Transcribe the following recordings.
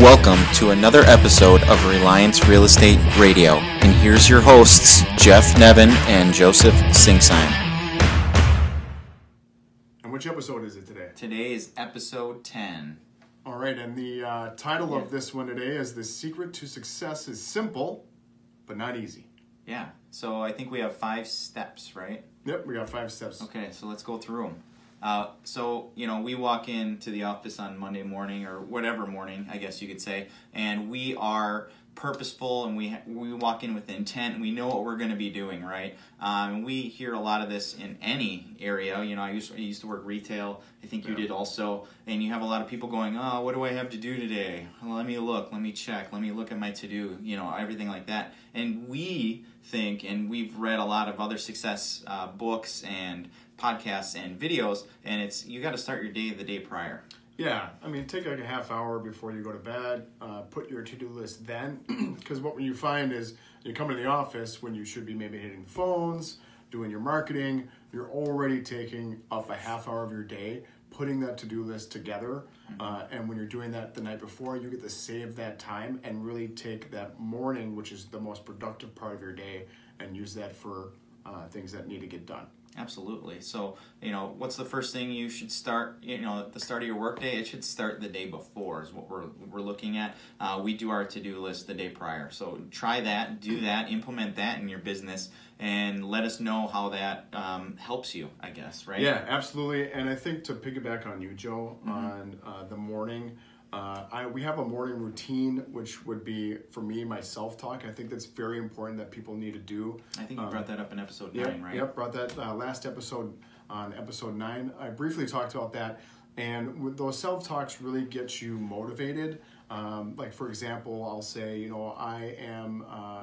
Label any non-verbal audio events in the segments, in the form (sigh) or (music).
Welcome to another episode of Reliance Real Estate Radio. And here's your hosts, Jeff Nevin and Joseph Singsheim. And which episode is it today? Today is episode 10. All right, and the uh, title of this one today is The Secret to Success is Simple, but Not Easy. Yeah, so I think we have five steps, right? Yep, we got five steps. Okay, so let's go through them. Uh, so you know, we walk into the office on Monday morning or whatever morning, I guess you could say, and we are purposeful and we we walk in with intent and we know what we're going to be doing right? Um, we hear a lot of this in any area you know I used, I used to work retail I think you yeah. did also and you have a lot of people going oh what do I have to do today? Let me look let me check let me look at my to do you know everything like that. And we think and we've read a lot of other success uh, books and podcasts and videos and it's you got to start your day the day prior yeah, I mean, take like a half hour before you go to bed. Uh, put your to do list then, (clears throat) because what you find is you come to the office when you should be maybe hitting phones, doing your marketing. You're already taking off a half hour of your day, putting that to do list together. Mm-hmm. Uh, and when you're doing that the night before, you get to save that time and really take that morning, which is the most productive part of your day, and use that for uh, things that need to get done. Absolutely. So, you know, what's the first thing you should start, you know, at the start of your workday? It should start the day before, is what we're, we're looking at. Uh, we do our to do list the day prior. So, try that, do that, implement that in your business, and let us know how that um, helps you, I guess, right? Yeah, absolutely. And I think to piggyback on you, Joe, mm-hmm. on uh, the morning, uh, I, we have a morning routine, which would be for me my self talk. I think that's very important that people need to do. I think you um, brought that up in episode yep, nine, right? Yep, brought that uh, last episode on episode nine. I briefly talked about that, and those self talks really get you motivated. Um, like for example, I'll say, you know, I am. Uh,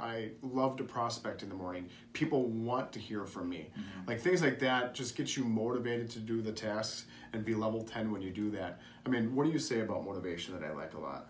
I love to prospect in the morning. People want to hear from me. Mm-hmm. Like things like that just get you motivated to do the tasks and be level 10 when you do that. I mean, what do you say about motivation that I like a lot?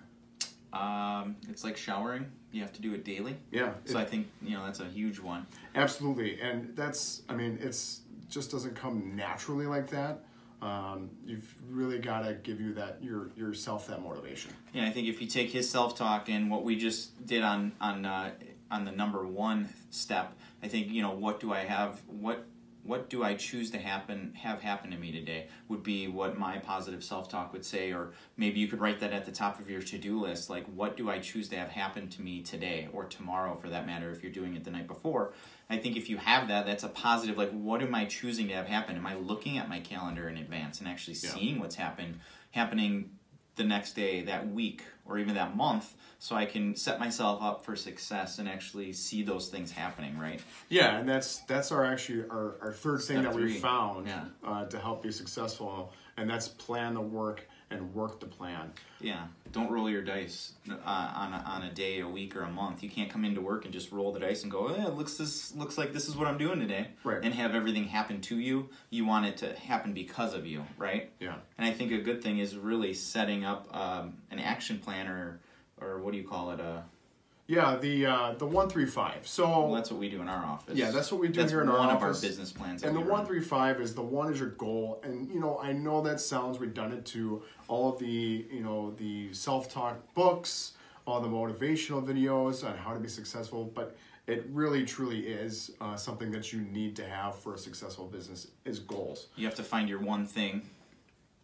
Um, it's like showering. You have to do it daily. Yeah. So it, I think, you know, that's a huge one. Absolutely. And that's, I mean, it's just doesn't come naturally like that. Um, you've really got to give you that your yourself that motivation. Yeah, I think if you take his self talk and what we just did on on uh, on the number one step. I think you know what do I have what what do I choose to happen have happen to me today would be what my positive self-talk would say or maybe you could write that at the top of your to-do list like what do I choose to have happen to me today or tomorrow for that matter if you're doing it the night before I think if you have that that's a positive like what am I choosing to have happen am I looking at my calendar in advance and actually seeing what's happened happening the next day that week or even that month so I can set myself up for success and actually see those things happening, right? Yeah, and that's that's our actually our, our third Step thing that we found yeah. uh, to help be successful, and that's plan the work and work the plan. Yeah, don't roll your dice uh, on a, on a day, a week, or a month. You can't come into work and just roll the dice and go, eh, looks this looks like this is what I'm doing today, right? And have everything happen to you. You want it to happen because of you, right? Yeah. And I think a good thing is really setting up um, an action plan or or what do you call it? Uh, yeah, the uh, the one three five. So well, that's what we do in our office. Yeah, that's what we do that's here in our office. One of our business plans. And the one three five is the one is your goal, and you know I know that sounds redundant to all of the you know the self talk books, all the motivational videos on how to be successful, but it really truly is uh, something that you need to have for a successful business is goals. You have to find your one thing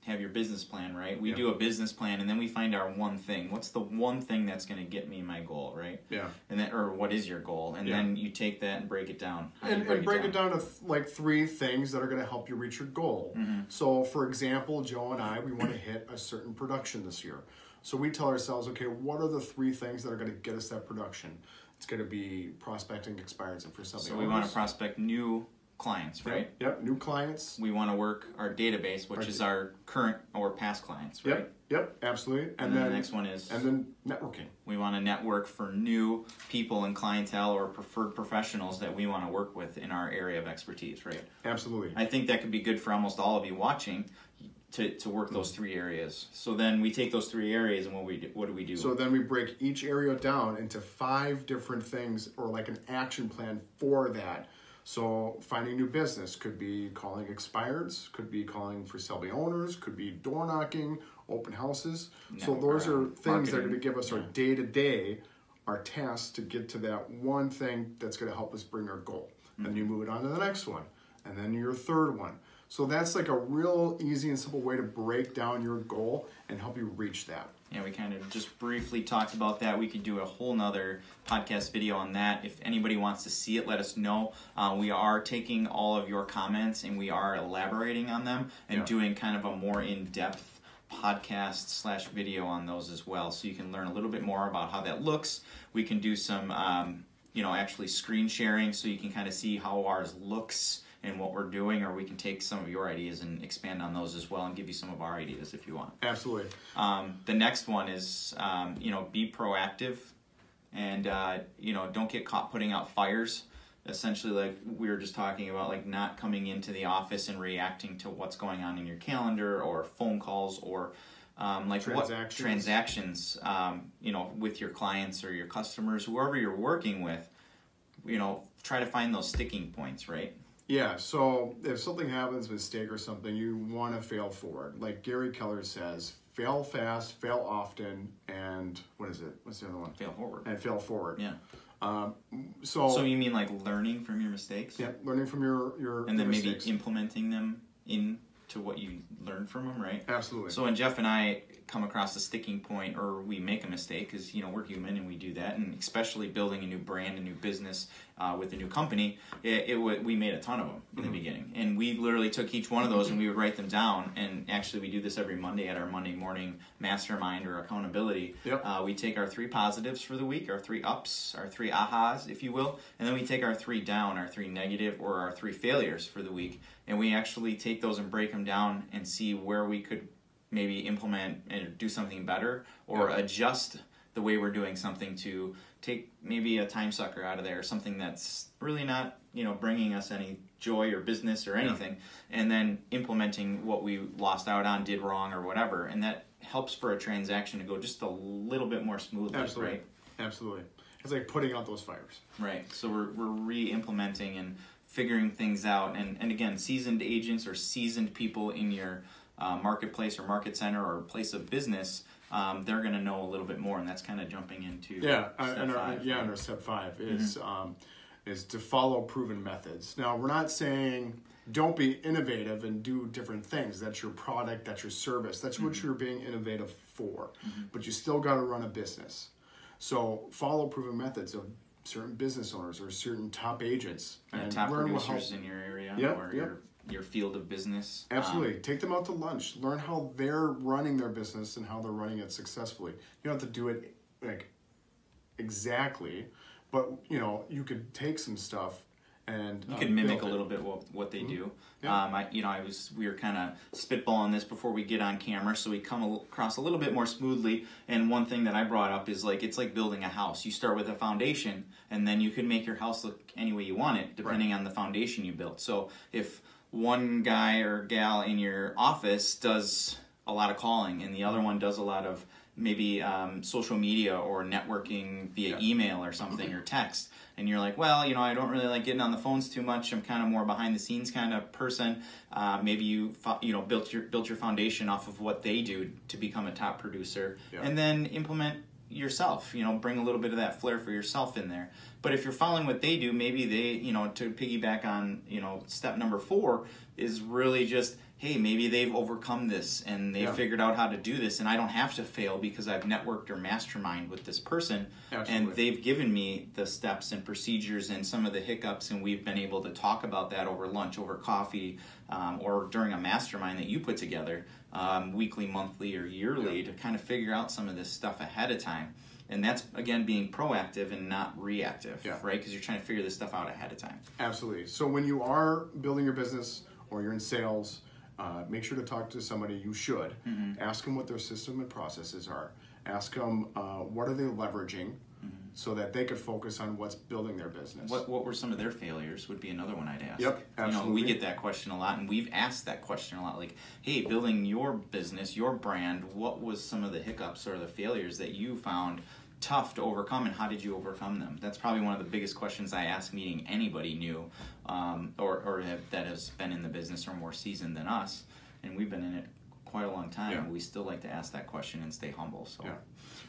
have your business plan, right? We do a business plan and then we find our one thing. What's the one thing that's going to get me my goal, right? Yeah. And then, or what is your goal? And yeah. then you take that and break it down. and, break, and break it, down? it down, to th- like three things that are going to help you reach your goal. Mm-hmm. So, for example, Joe and I, we want to hit a certain production this year. So we tell ourselves, okay, what are the three things that are going to get us that production? It's going to be prospecting expires and for something. So we want to prospect new clients, right? Yep, yep. new clients. We want to work our database, which our is our current or past clients, right? Yep, yep, absolutely. And, and then, then, the next one is and then networking. We want to network for new people and clientele or preferred professionals that we want to work with in our area of expertise, right? Absolutely. I think that could be good for almost all of you watching. To, to work those three areas. So then we take those three areas and what we do, what do we do? So then we break each area down into five different things or like an action plan for that so finding new business could be calling expireds, could be calling for sell by owners, could be door knocking, open houses. So those are things that are going to give us our day to day, our tasks to get to that one thing that's going to help us bring our goal. And then mm-hmm. you move it on to the next one, and then your third one. So that's like a real easy and simple way to break down your goal and help you reach that. Yeah, we kind of just briefly talked about that. We could do a whole nother podcast video on that. If anybody wants to see it, let us know. Uh, we are taking all of your comments and we are elaborating on them and Yeah. doing kind of a more in depth podcast slash video on those as well. So you can learn a little bit more about how that looks. We can do some, um, you know, actually screen sharing so you can kind of see how ours looks and what we're doing, or we can take some of your ideas and expand on those as well and give you some of our ideas if you want. Absolutely. Um, the next one is, um, you know, be proactive and, uh, you know, don't get caught putting out fires. Essentially, like we were just talking about, like not coming into the office and reacting to what's going on in your calendar or phone calls or um, like what Transactions. transactions, um, you know, with your clients or your customers, whoever you're working with, you know, try to find those sticking points, right? Yeah, so if something happens, mistake or something, you want to fail forward. Like Gary Keller says, fail fast, fail often, and what is it? What's the other one? Fail forward. And fail forward. Yeah. Um, so, So you mean like learning from your mistakes? yeah, learning from your your and then your maybe implementing them into what you learn from them, right? Absolutely. So when Jeff and I come across a sticking point or we make a mistake, because you know we're human and we do that, and especially building a new brand, a new business uh, with a new company, it, it we made a ton of them in Mm-hmm. the beginning, and we literally took each one of those and we would write them down. And actually, we do this every Monday at our Monday morning mastermind or accountability. Yep. Uh, we take our three positives for the week, our three ups, our three ahas, if you will, and then we take our three down, our three negative, or our three failures for the week, and we actually take those and break them down and see where we could maybe implement and do something better or Yeah. adjust the way we're doing something to take maybe a time sucker out of there, something that's really not you know bringing us any joy or business or anything, and then implementing what we lost out on, did wrong, or whatever, and that helps for a transaction to go just a little bit more smoothly, Absolutely. right? Absolutely. It's like putting out those fires. Right. So we're we're re-implementing and figuring things out, and and again, seasoned agents or seasoned people in your uh, marketplace or market center or place of business, um, they're going to know a little bit more, and that's kind of jumping into Yeah, uh, step and our, five, yeah, right? and our step five is um, is to follow proven methods. Now, we're not saying don't be innovative and do different things. That's your product, that's your service, that's what you're being innovative for. But you still got to run a business. So follow proven methods of certain business owners or certain top agents and top learn what producers how- in your area Yep, or yep. your your field of business. Um, Absolutely. Take them out to lunch. Learn how they're running their business and how they're running it successfully. You don't have to do it like exactly, but you know, you could take some stuff and You uh, could mimic a it. little bit what, what they do. Mm-hmm. Yeah. Um, I, you know, I was we were kind of spitballing this before we get on camera, so we come across a little bit more smoothly. And one thing that I brought up is like it's like building a house. You start with a foundation, and then you can make your house look any way you want it, depending on the foundation you built. So if one guy or gal in your office does a lot of calling, and the other one does a lot of maybe um, social media or networking via Yeah. email or something or text and you're like well you know i don't really like getting on the phones too much i'm kind of more behind the scenes kind of person uh, maybe you you know built your built your foundation off of what they do to become a top producer Yeah. and then implement yourself you know bring a little bit of that flair for yourself in there but if you're following what they do maybe they you know to piggyback on you know step number four is really just hey maybe they've overcome this and they've Yeah. figured out how to do this and i don't have to fail because i've networked or mastermind with this person and they've given me the steps and procedures and some of the hiccups and we've been able to talk about that over lunch over coffee um, or during a mastermind that you put together um, weekly monthly or yearly to kind of figure out some of this stuff ahead of time and that's again being proactive and not reactive Yeah. right because you're trying to figure this stuff out ahead of time Absolutely. So when you are building your business or you're in sales, uh, make sure to talk to somebody you should. Mm-hmm. Ask them what their system and processes are. Ask them uh, what are they leveraging so that they could focus on what's building their business. Mm-hmm. What what were some of their failures would be another one I'd ask. Yep, You know, we get that question a lot, and we've asked that question a lot. Like, hey, building your business, your brand, what was some of the hiccups or the failures that you found tough to overcome, and how did you overcome them? That's probably one of the biggest questions I ask meeting anybody new, um, or or have, that has been in the business or more seasoned than us, and we've been in it quite a long time, Yeah. we still like to ask that question and stay humble. So, Yeah.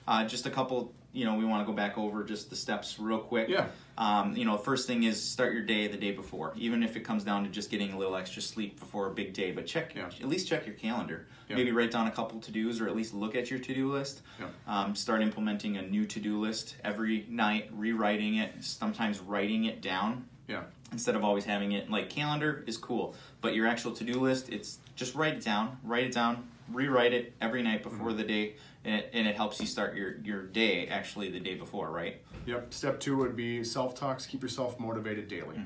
uh, just a couple, you know, we want to go back over just the steps real quick. Yeah. Um, you know, first thing is start your day the day before, even if it comes down to just getting a little extra sleep before a big day. But check, Yeah. at least check your calendar. Yeah. Maybe write down a couple to dos, or at least look at your to do list. Yeah. Um, start implementing a new to do list every night, rewriting it, sometimes writing it down Yeah. instead of always having it like calendar is cool but your actual to-do list it's just write it down write it down rewrite it every night before Mm-hmm. the day and it, and it helps you start your, your day actually the day before right Yep. Step two would be self talks. Keep yourself motivated daily.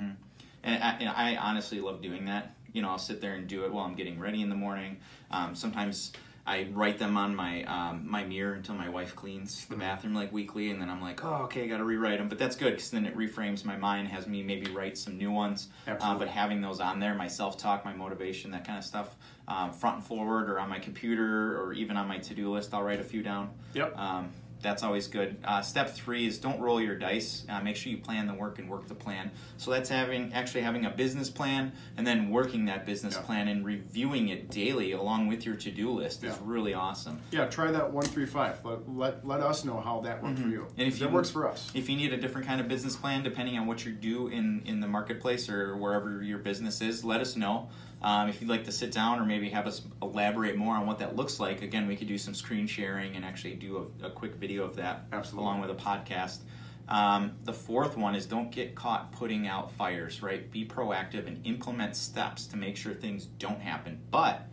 and I, and I honestly love doing that you know i'll sit there and do it while i'm getting ready in the morning um, sometimes I write them on my um, my mirror until my wife cleans the bathroom like weekly, and then I'm like, oh, okay, I got to rewrite them. But that's good because then it reframes my mind, has me maybe write some new ones. Uh, but having those on there, my self talk, my motivation, that kind of stuff, um, front and forward, or on my computer, or even on my to do list, I'll write a few down. Yep. Um, that's always good. Uh, step three is don't roll your dice. Uh, make sure you plan the work and work the plan. So that's having actually having a business plan and then working that business Yeah. plan and reviewing it daily along with your to do list is really awesome. Yeah. Try that one three five. Let let, let us know how that worked for you. Mm-hmm. And if you- works for us. If you need a different kind of business plan, depending on what you do in, in the marketplace or wherever your business is, let us know. Um, if you'd like to sit down or maybe have us elaborate more on what that looks like, again, we could do some screen sharing and actually do a, a quick video of that Absolutely. along with a podcast. Um, the fourth one is don't get caught putting out fires, right? Be proactive and implement steps to make sure things don't happen, but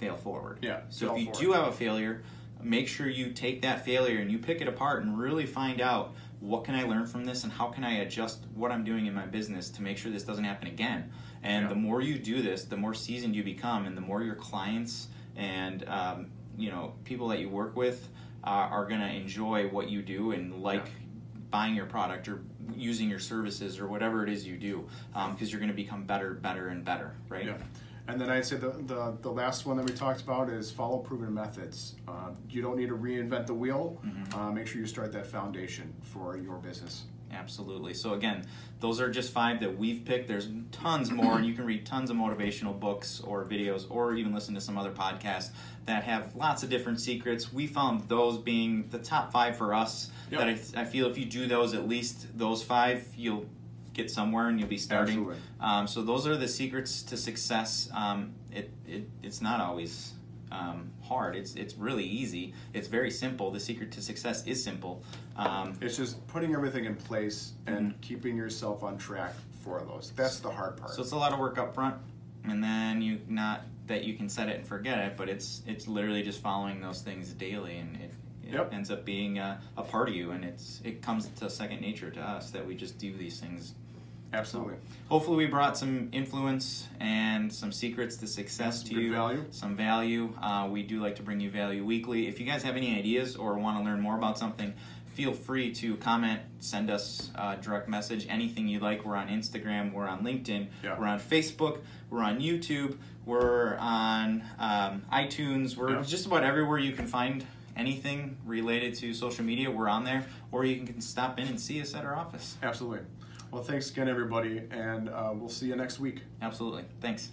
fail forward. Yeah, So if you forward. do have a failure, make sure you take that failure and you pick it apart and really find out what can I learn from this and how can I adjust what I'm doing in my business to make sure this doesn't happen again. And Yeah. the more you do this, the more seasoned you become, and the more your clients and um, you know people that you work with uh, are going to enjoy what you do and like Yeah. buying your product or using your services or whatever it is you do because you're going to become better, better, and better, right? Yeah. And then I'd say the, the, the last one that we talked about is follow proven methods. Uh, you don't need to reinvent the wheel. Mm-hmm. Uh, make sure you start that foundation for your business. Absolutely. So again, those are just five that we've picked. There's tons more, and you can read tons of motivational books or videos, or even listen to some other podcasts that have lots of different secrets. We found those being the top five for us. Yep. That I, I feel if you do those, at least those five, you'll get somewhere and you'll be starting. Um, so those are the secrets to success. Um, it, it it's not always um, hard. It's it's really easy. It's very simple. The secret to success is simple. Um, It's just putting everything in place and keeping yourself on track for those. That's the hard part. So it's a lot of work up front, and then you not that you can set it and forget it, but it's it's literally just following those things daily, and it, it Yep. ends up being a, a part of you, and it's it comes to second nature to us that we just do these things. Absolutely. Hopefully, we brought some influence and some secrets to success Some to you. value. Some value. Uh, we do like to bring you value weekly. If you guys have any ideas or want to learn more about something, feel free to comment, send us a direct message, anything you like. We're on Instagram, we're on LinkedIn, Yeah. we're on Facebook, we're on YouTube, we're on um, iTunes, we're Yeah. just about everywhere you can find anything related to social media. We're on there, or you can stop in and see us at our office. Absolutely. Well, thanks again, everybody, and uh, we'll see you next week. Absolutely. Thanks.